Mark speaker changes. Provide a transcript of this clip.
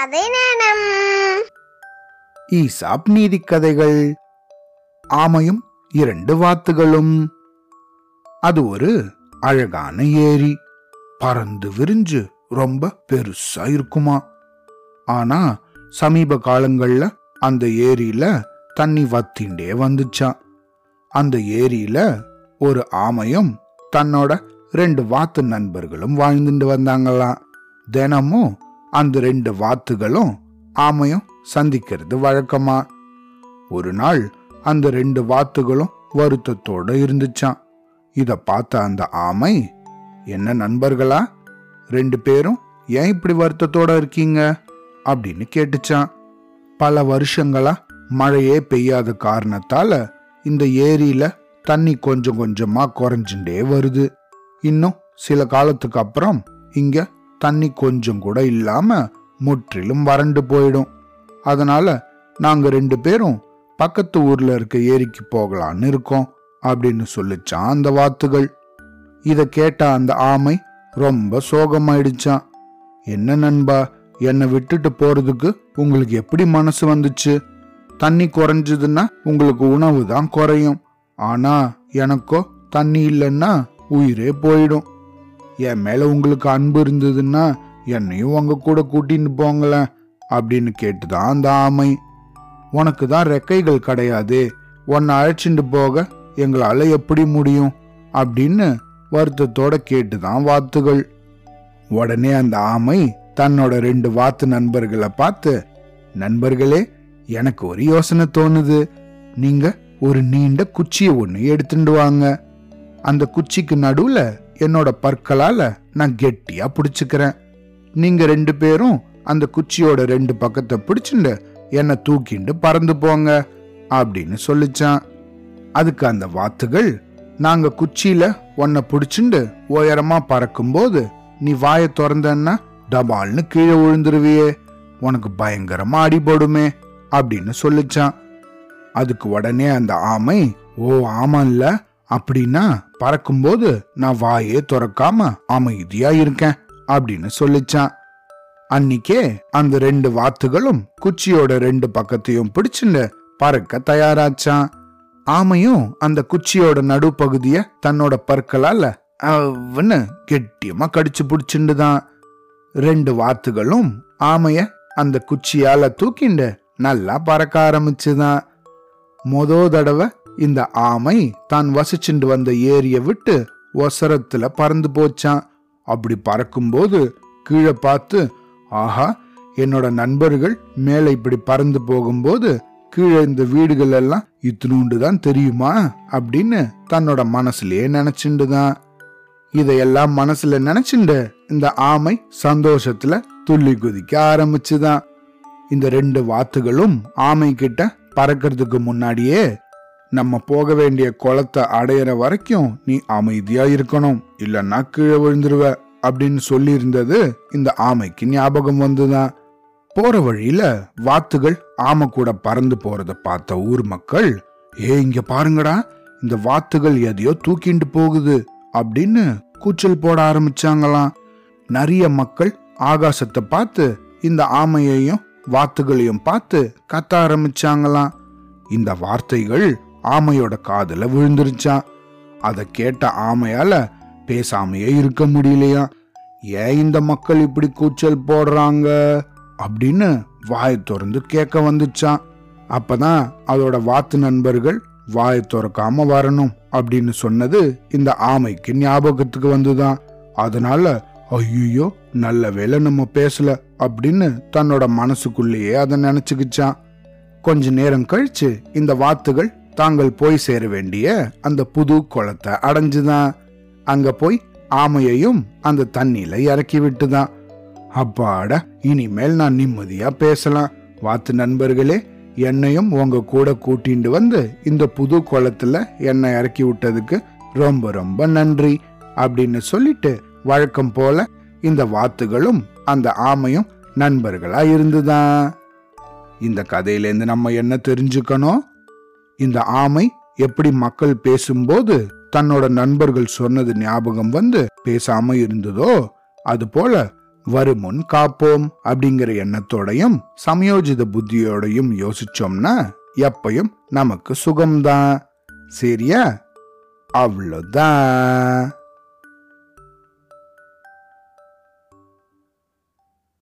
Speaker 1: கதை நேரம்.
Speaker 2: ஈசாப் நீதி கதைகள். ஆமையும் இரண்டு வாத்துகளும். அது ஒரு அழகான ஏரி. பறந்து விரிஞ்சு ரொம்ப பெருசா இருக்குமா? ஆனா சமீப காலங்கள்ல அந்த ஏரியில தண்ணி வத்திண்டே வந்துச்சாம் அந்த ஏரியில ஒரு ஆமையும் தன்னோட ரெண்டு வாத்து நண்பர்களும் வாழ்ந்துட்டு வந்தாங்களாம். தினமும் அந்த ரெண்டு வாத்துகளும் ஆமையும் சந்திக்கிறது வழக்கமா. ஒரு நாள் அந்த ரெண்டு வாத்துகளும் வருத்தத்தோட இருந்துச்சான் இத பார்த்த அந்த ஆமை என்ன நண்பர்களா ரெண்டு பேரும் ஏன் இப்படி வருத்தத்தோட இருக்கீங்க? அப்படின்னு கேட்டுச்சான் பல வருஷங்களா மழையே பெய்யாத காரணத்தால இந்த ஏரியில தண்ணி கொஞ்சம் கொஞ்சமா குறைஞ்சுட்டே வருது. இன்னும் சில காலத்துக்கு அப்புறம் இங்க தண்ணி கொஞ்சம் கூட இல்லாம முற்றிலும் வறண்டு போயிடும். அதனால நாங்க ரெண்டு பேரும் பக்கத்து ஊர்ல இருக்க ஏரிக்கு போகலான்னு இருக்கோம் அப்படின்னு சொல்லிச்சான் அந்த வாத்துகள். இத கேட்ட அந்த ஆமை ரொம்ப சோகமாயிடுச்சான். என்ன நண்பா என்னை விட்டுட்டு போறதுக்கு உங்களுக்கு எப்படி மனசு வந்துச்சு? தண்ணி குறைஞ்சதுன்னா உங்களுக்கு உணவு தான் குறையும். ஆனா எனக்கோ தண்ணி இல்லைன்னா உயிரே போயிடும். என் மேலே உங்களுக்கு அன்பு இருந்ததுன்னா என்னையும் உங்கள் கூட கூட்டின்னு போங்களேன் அப்படின்னு கேட்டுதான் அந்த ஆமை. உனக்கு தான் ரெக்கைகள் கிடையாது. உன்னை அழைச்சிட்டு போக எங்களால் எப்படி முடியும்? அப்படின்னு வருத்தத்தோட கேட்டுதான் வாத்துகள் உடனே அந்த ஆமை தன்னோட ரெண்டு வாத்து நண்பர்களை பார்த்து நண்பர்களே எனக்கு ஒரு யோசனை தோணுது. நீங்க ஒரு நீண்ட குச்சியை ஒன்று எடுத்துட்டு வாங்க. அந்த குச்சிக்கு நடுவில் என்னோட பற்களால நான் கெட்டியா பிடிச்சுக்கிறேன். நீங்க ரெண்டு பேரும் அந்த குச்சியோட ரெண்டு பக்கத்தை பிடிச்சுண்டு என்னை தூக்கிண்டு பறந்து போங்க அப்படின்னு சொல்லிச்சான். அதுக்கு அந்த வாத்துகள் நாங்க குச்சியில உன்னை பிடிச்சுண்டு உயரமா பறக்கும்போது நீ வாயை திறந்தன்னா டபால்னு கீழே விழுந்துருவியே. உனக்கு பயங்கரமா அடிபடுமே அப்படின்னு சொல்லிச்சான். அதுக்கு உடனே அந்த ஆமை ஓ ஆமால்ல அப்படின்னா பறக்கும்போது நான் வாயே துறக்காம அமைதியா இருக்கேன் அப்படின்னு சொல்லிச்சான். அன்னிக்கே அந்த ரெண்டு வாத்துகளும் குச்சியோட ரெண்டு பக்கத்தையும் பிடிச்சுண்டு பறக்க தயாராச்சான். ஆமையும் அந்த குச்சியோட நடுப்பகுதிய தன்னோட பற்களால அவன்னு கெட்டியமா கடிச்சு பிடிச்சுண்டுதான். ரெண்டு வாத்துகளும் ஆமைய அந்த குச்சியால தூக்கிண்டு நல்லா பறக்க ஆரம்பிச்சுதான். மொத தடவை இந்த ஆமை தான் வசிச்சுண்டு வந்த ஏரிய விட்டு ஒசரத்துல பறந்து போச்சான். அப்படி பறக்கும்போது கீழே பார்த்து ஆஹா என்னோட நண்பர்கள் மேலே இப்படி பறந்து போகும்போது கீழே இந்த வீடுகள் எல்லாம் இத்தினூண்டு தான் தெரியுமா? அப்படின்னு தன்னோட மனசுலயே நினைச்சுண்டுதான். இதையெல்லாம் மனசுல நினைச்சுண்டு இந்த ஆமை சந்தோஷத்துல துள்ளி குதிக்க ஆரம்பிச்சுதான். இந்த ரெண்டு வாத்துகளும் ஆமை கிட்ட பறக்கிறதுக்கு முன்னாடியே நம்ம போக வேண்டிய குளத்தை அடையிற வரைக்கும் நீ அமைதியா இருக்கணும் இல்லைன்னா கீழே விழுந்துருவ அப்படின்னு சொல்லி இருந்தது இந்த ஆமைக்கு ஞாபகம் வந்துதான் போற வழியில வாத்துகள் ஆமை கூட பறந்து போறத பார்த்த ஊர் மக்கள் ஏ இங்க பாருங்கடா இந்த வாத்துகள் எதையோ தூக்கிண்டு போகுது அப்படின்னு கூச்சல் போட ஆரம்பிச்சாங்களாம். நிறைய மக்கள் ஆகாசத்தை பார்த்து இந்த ஆமையையும் வாத்துகளையும் பார்த்து கத்த ஆரம்பிச்சாங்களாம். இந்த வார்த்தைகள் ஆமையோட காதுல விழுந்துருச்சான் அதை கேட்ட ஆமையால பேசாமையே இருக்க முடியலையா? ஏன் இந்த மக்கள் இப்படி கூச்சல் போடுறாங்க? அப்படின்னு வாயை திறந்து கேட்க வந்துச்சான் அப்பதான் அதோட வாத்து நண்பர்கள் வாயை திறக்காம வரணும் அப்படின்னு சொன்னது இந்த ஆமைக்கு ஞாபகத்துக்கு வந்துதான். அதனால ஐயோ நல்ல வேளை நம்ம பேசல அப்படின்னு தன்னோட மனசுக்குள்ளேயே அதை நினைச்சுக்கிச்சான். கொஞ்ச நேரம் கழிச்சு இந்த வாத்துகள் தாங்கள் போய் சேர வேண்டிய அந்த புது குளத்தை அடைஞ்சுதான். அங்க போய் ஆமையையும் அந்த தண்ணியில இறக்கி விட்டுதான். அப்பாடா இனிமேல் நான் நிம்மதியா பேசலாம். வாத்து நண்பர்களே என்னையும் உங்க கூட கூட்டிட்டு வந்து இந்த புது குளத்துல என்னை இறக்கி விட்டதுக்கு ரொம்ப ரொம்ப நன்றி அப்படின்னு சொல்லிட்டு வழக்கம் போல இந்த வாத்துகளும் அந்த ஆமையும் நண்பர்களா இருந்துதான். இந்த கதையிலேருந்து நம்ம என்ன தெரிஞ்சுக்கணும்? இந்த ஆமை எப்படி மக்கள் பேசும்போது தன்னோட நண்பர்கள் சொன்னது ஞாபகம் வந்து பேசாம இருந்ததோ அது போல வருமுன் காப்போம் அப்படிங்கிற எண்ணத்தோடையும் சமயோஜித புத்தியோடையும் யோசிச்சோம்னா எப்பயும் நமக்கு சுகம்தான். சரியா? அவ்வளோதான்